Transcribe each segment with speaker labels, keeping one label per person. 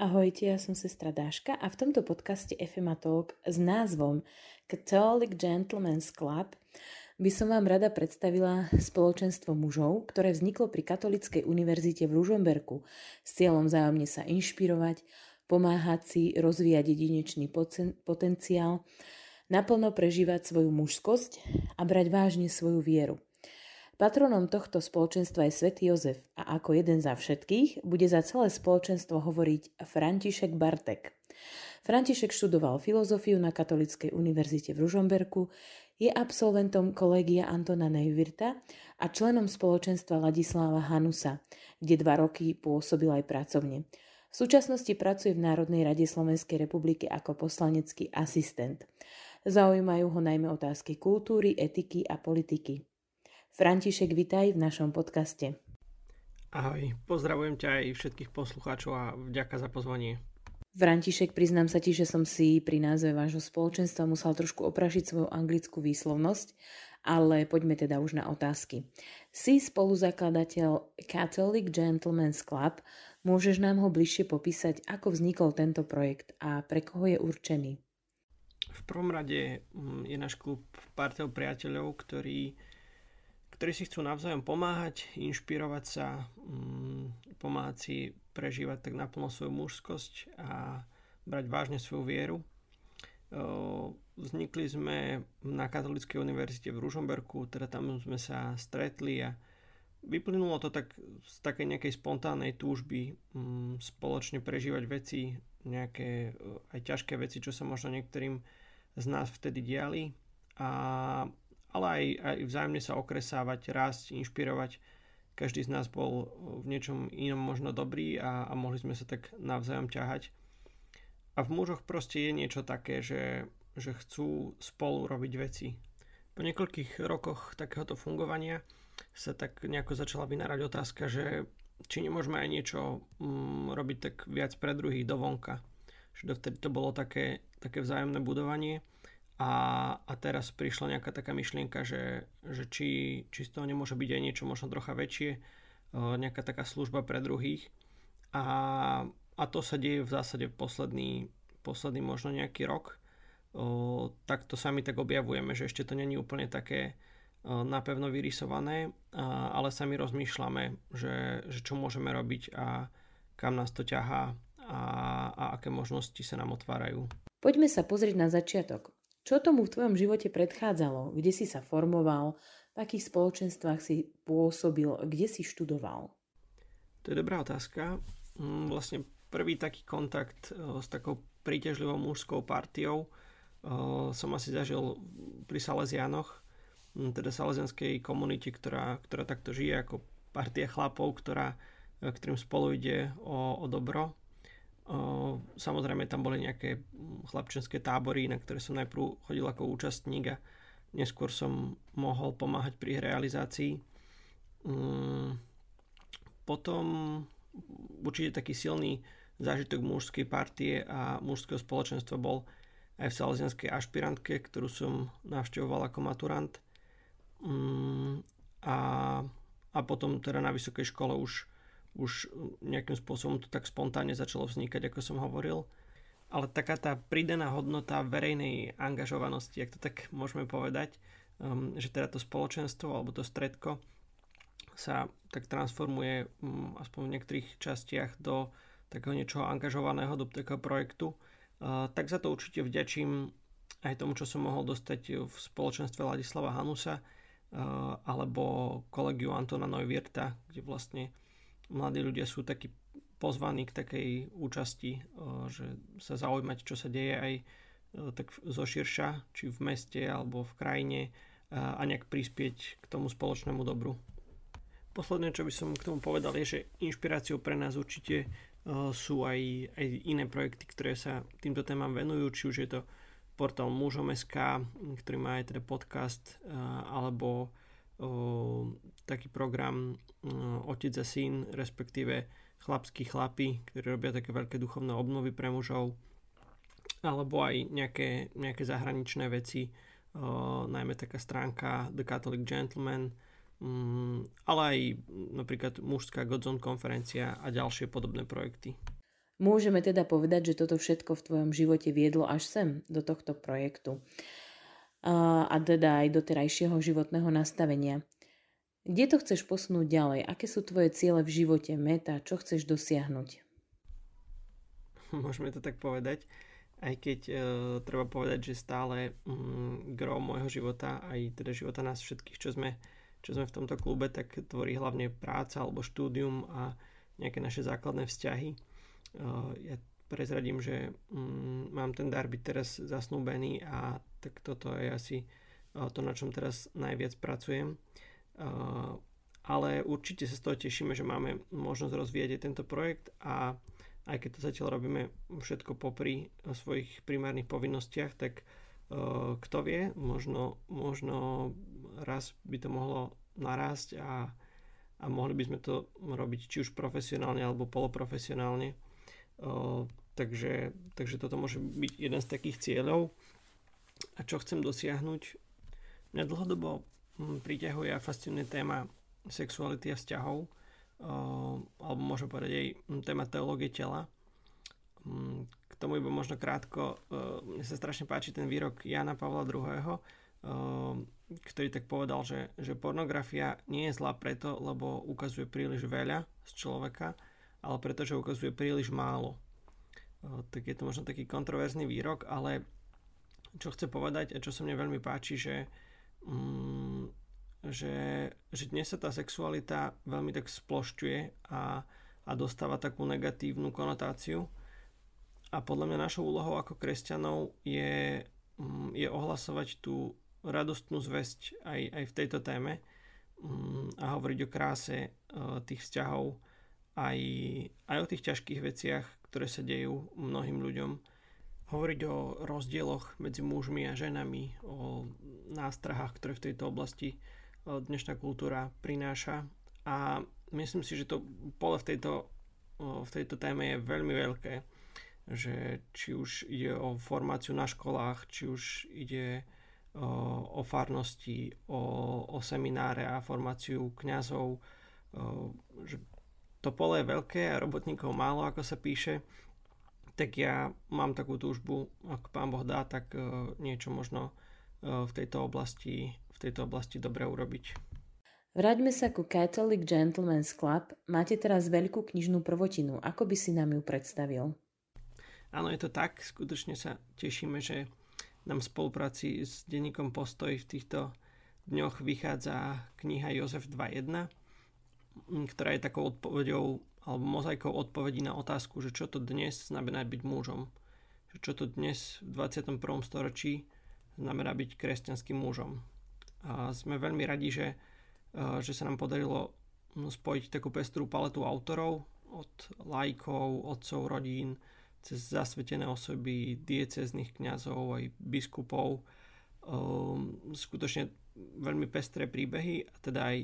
Speaker 1: Ahojte, ja som sestra Dáška a v tomto podcaste FMA Talk s názvom Catholic Gentleman's Club by som vám rada predstavila spoločenstvo mužov, ktoré vzniklo pri Katolíckej univerzite v Ružomberku s cieľom zájomne sa inšpirovať, pomáhať si rozvíjať jedinečný potenciál, naplno prežívať svoju mužskosť a brať vážne svoju vieru. Patronom tohto spoločenstva je svätý Jozef a ako jeden za všetkých bude za celé spoločenstvo hovoriť František Bartek. František študoval filozofiu na Katolíckej univerzite v Ružomberku, je absolventom kolegia Antona Neuwirta a členom spoločenstva Ladisláva Hanusa, kde dva roky pôsobil aj pracovne. V súčasnosti pracuje v Národnej rade Slovenskej republiky ako poslanecký asistent. Zaujímajú ho najmä otázky kultúry, etiky a politiky. František, vitaj v našom podcaste.
Speaker 2: Ahoj, pozdravujem ťa aj všetkých poslucháčov a vďaka za pozvanie.
Speaker 1: František, priznám sa ti, že som si pri názve vášho spoločenstva musel trošku oprašiť svoju anglickú výslovnosť, ale poďme teda už na otázky. Si spoluzakladateľ Catholic Gentleman's Club, môžeš nám ho bližšie popísať, ako vznikol tento projekt a pre koho je určený?
Speaker 2: V prvom rade mm, je náš klub pár priateľov, ktorí ktorí si chcú navzájom pomáhať, inšpirovať sa, mm, pomáhať si prežívať tak naplno svoju mužskosť a brať vážne svoju vieru. Vznikli sme na Katolíckej univerzite v Ružomberku, teda tam sme sa stretli a vyplynulo to tak z takej nejakej spontánnej túžby mm, spoločne prežívať veci, nejaké aj ťažké veci, čo sa možno niektorým z nás vtedy diali a ale aj, aj vzájomne sa okresávať, rásť, inšpirovať. Každý z nás bol v niečom inom možno dobrý a, a mohli sme sa tak navzájom ťahať. A v mužoch proste je niečo také, že, že chcú spolu robiť veci. Po niekoľkých rokoch takéhoto fungovania sa tak nejako začala vynárať otázka, že či nemôžeme aj niečo mm, robiť tak viac pre druhých dovonka. Že dovtedy to bolo také, také vzájomné budovanie a, a teraz prišla nejaká taká myšlienka, že, že či, či z toho nemôže byť aj niečo možno trocha väčšie, nejaká taká služba pre druhých. A, a to sa deje v zásade posledný, posledný možno nejaký rok. O, tak to sami tak objavujeme, že ešte to není úplne také o, napevno vyrysované, a, ale sami rozmýšľame, že, že čo môžeme robiť a kam nás to ťahá a, a aké možnosti sa nám otvárajú.
Speaker 1: Poďme sa pozrieť na začiatok. Čo tomu v tvojom živote predchádzalo? Kde si sa formoval? V akých spoločenstvách si pôsobil? Kde si študoval?
Speaker 2: To je dobrá otázka. Mm, vlastne prvý taký kontakt e, s takou príťažlivou mužskou partiou e, som asi zažil pri Salesianoch, mm, teda salesianskej komunite, ktorá, ktorá takto žije ako partia chlapov, ktorá, e, ktorým spolu ide o, o dobro Samozrejme tam boli nejaké chlapčenské tábory, na ktoré som najprv chodil ako účastník a neskôr som mohol pomáhať pri realizácii. Mm, potom určite taký silný zážitok mužskej partie a mužského spoločenstva bol aj v salesianskej ašpirantke, ktorú som navštevoval ako maturant. Mm, a, a potom teda na vysokej škole už už nejakým spôsobom to tak spontánne začalo vznikať, ako som hovoril. Ale taká tá pridaná hodnota verejnej angažovanosti, ak to tak môžeme povedať, um, že teda to spoločenstvo alebo to stredko sa tak transformuje um, aspoň v niektorých častiach do takého niečoho angažovaného, do takého projektu, uh, tak za to určite vďačím aj tomu, čo som mohol dostať v spoločenstve Ladislava Hanusa uh, alebo kolegiu Antona Neuwirta, kde vlastne mladí ľudia sú takí pozvaní k takej účasti, eh, že sa zaujímať, čo sa deje aj eh, tak zo širša, či v meste alebo v krajine a nejak prispieť k tomu spoločnému dobru. Posledné, čo by som k tomu povedal, je, že inšpiráciou pre nás určite sú aj, aj iné projekty, ktoré sa týmto témam venujú, či už je to portál Mužom.sk, ktorý má aj teda podcast, alebo taký program Otec a syn, respektíve chlapskí chlapi, ktorí robia také veľké duchovné obnovy pre mužov, alebo aj nejaké, nejaké zahraničné veci, najmä taká stránka The Catholic Gentleman, mm, ale aj napríklad mužská Godzone konferencia a ďalšie podobné projekty.
Speaker 1: Môžeme teda povedať, že toto všetko v tvojom živote viedlo až sem, do tohto projektu. A, teda aj do terajšieho životného nastavenia. Kde to chceš posunúť ďalej? Aké sú tvoje ciele v živote, meta? Čo chceš dosiahnuť?
Speaker 2: Môžeme to tak povedať. Aj keď e, treba povedať, že stále mm, gro môjho života, aj teda života nás všetkých, čo sme, čo sme v tomto klube, tak tvorí hlavne práca alebo štúdium a nejaké naše základné vzťahy ja prezradím, že mm, mám ten dar byť teraz zasnúbený a tak toto je asi to, na čom teraz najviac pracujem. Ale určite sa z toho tešíme, že máme možnosť rozvíjať aj tento projekt a aj keď to zatiaľ robíme všetko popri svojich primárnych povinnostiach, tak kto vie, možno, možno raz by to mohlo narásť a, a mohli by sme to robiť či už profesionálne alebo poloprofesionálne takže, takže toto môže byť jeden z takých cieľov. A čo chcem dosiahnuť? Mňa dlhodobo hm, priťahuje a fascinuje téma sexuality a vzťahov, alebo môžem povedať aj hm, téma teológie tela. Hm, k tomu iba možno krátko, mne sa strašne páči ten výrok Jana Pavla II., ktorý tak povedal, že, že pornografia nie je zlá preto, lebo ukazuje príliš veľa z človeka, ale pretože ukazuje príliš málo. Tak je to možno taký kontroverzný výrok, ale čo chce povedať a čo sa mne veľmi páči, že, mm, že, že dnes sa tá sexualita veľmi tak splošťuje a, a dostáva takú negatívnu konotáciu. A podľa mňa našou úlohou ako kresťanov je, mm, je ohlasovať tú radostnú zväzť aj, aj v tejto téme mm, a hovoriť o kráse tých vzťahov, aj, aj o tých ťažkých veciach, ktoré sa dejú mnohým ľuďom. Hovoriť o rozdieloch medzi mužmi a ženami, o nástrahách, ktoré v tejto oblasti dnešná kultúra prináša. A myslím si, že to pole v tejto, v tejto téme je veľmi veľké. Že či už ide o formáciu na školách, či už ide o, o farnosti, o, o semináre a formáciu kňazov, že to pole je veľké a robotníkov málo, ako sa píše, tak ja mám takú túžbu, ak pán Boh dá, tak uh, niečo možno uh, v tejto oblasti v tejto oblasti dobre urobiť.
Speaker 1: Vráťme sa ku Catholic Gentleman's Club. Máte teraz veľkú knižnú prvotinu. Ako by si nám ju predstavil?
Speaker 2: Áno, je to tak. Skutočne sa tešíme, že nám v spolupráci s denníkom Postoj v týchto dňoch vychádza kniha Jozef 2.1 ktorá je takou odpovedou alebo mozaikou odpovedí na otázku, že čo to dnes znamená byť mužom. Že čo to dnes v 21. storočí znamená byť kresťanským mužom. A sme veľmi radi, že, že sa nám podarilo spojiť takú pestrú paletu autorov od lajkov, otcov, rodín, cez zasvetené osoby, diecezných kňazov, aj biskupov. Skutočne veľmi pestré príbehy teda aj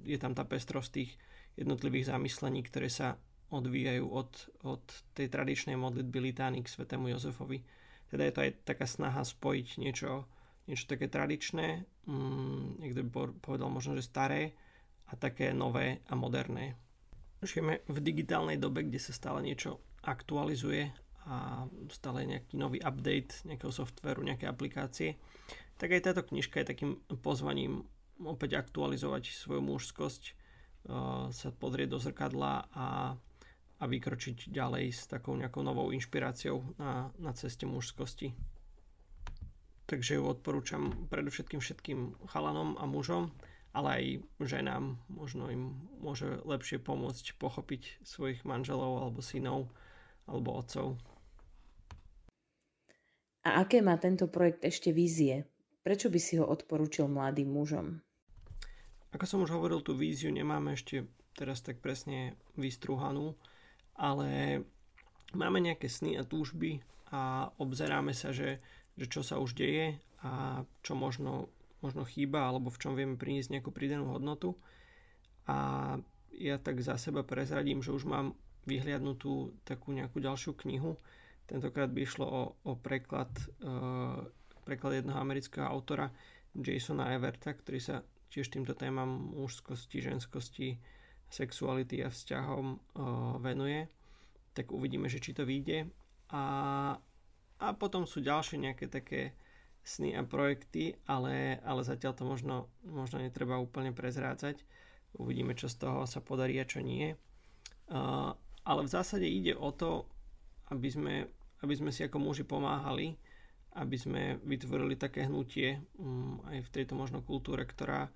Speaker 2: je tam tá pestrosť tých jednotlivých zamyslení, ktoré sa odvíjajú od, od tej tradičnej modlitby litány k svetému Jozefovi. Teda je to aj taká snaha spojiť niečo, niečo také tradičné, mm, niekto by povedal možno, že staré, a také nové a moderné. Žijeme v digitálnej dobe, kde sa stále niečo aktualizuje a stále nejaký nový update nejakého softveru, nejaké aplikácie. Tak aj táto knižka je takým pozvaním opäť aktualizovať svoju mužskosť, sa podrieť do zrkadla a, a vykročiť ďalej s takou nejakou novou inšpiráciou na, na ceste mužskosti. Takže ju odporúčam predovšetkým všetkým chalanom a mužom, ale aj ženám. Možno im môže lepšie pomôcť pochopiť svojich manželov alebo synov alebo otcov.
Speaker 1: A aké má tento projekt ešte vízie? Prečo by si ho odporúčil mladým mužom?
Speaker 2: Ako som už hovoril, tú víziu nemáme ešte teraz tak presne vystruhanú, ale máme nejaké sny a túžby a obzeráme sa, že, že čo sa už deje a čo možno, možno chýba alebo v čom vieme priniesť nejakú pridanú hodnotu. A ja tak za seba prezradím, že už mám vyhliadnutú takú nejakú ďalšiu knihu. Tentokrát by išlo o, o preklad, uh, preklad jedného amerického autora Jasona Everta, ktorý sa tiež týmto témam mužskosti, ženskosti, sexuality a vzťahom venuje. tak uvidíme, že či to vyjde. A, a potom sú ďalšie nejaké také sny a projekty, ale, ale zatiaľ to možno, možno netreba úplne prezrádzať. Uvidíme, čo z toho sa podarí a čo nie. Uh, ale v zásade ide o to, aby sme, aby sme si ako muži pomáhali, aby sme vytvorili také hnutie um, aj v tejto možno kultúre, ktorá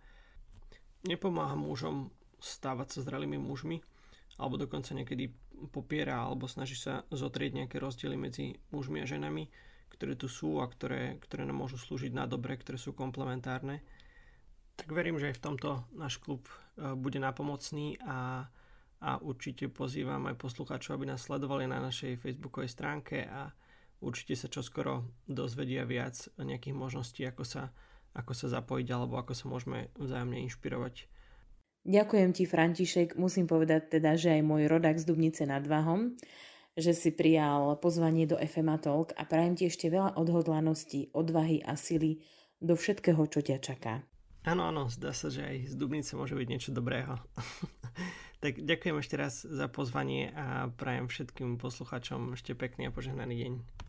Speaker 2: nepomáha mužom stávať sa zrelými mužmi, alebo dokonca niekedy popiera alebo snaží sa zotrieť nejaké rozdiely medzi mužmi a ženami, ktoré tu sú a ktoré, ktoré nám môžu slúžiť na dobre, ktoré sú komplementárne. Tak verím, že aj v tomto náš klub e, bude napomocný a, a určite pozývam aj poslucháčov, aby nás sledovali na našej facebookovej stránke a určite sa čoskoro dozvedia viac nejakých možností, ako sa, ako sa zapojiť alebo ako sa môžeme vzájomne inšpirovať
Speaker 1: Ďakujem ti, František. Musím povedať teda, že aj môj rodák z Dubnice nad Váhom, že si prijal pozvanie do FMA Talk a prajem ti ešte veľa odhodlanosti, odvahy a sily do všetkého, čo ťa čaká.
Speaker 2: Áno, áno, zdá sa, že aj z Dubnice môže byť niečo dobrého. tak ďakujem ešte raz za pozvanie a prajem všetkým poslucháčom ešte pekný a požehnaný deň.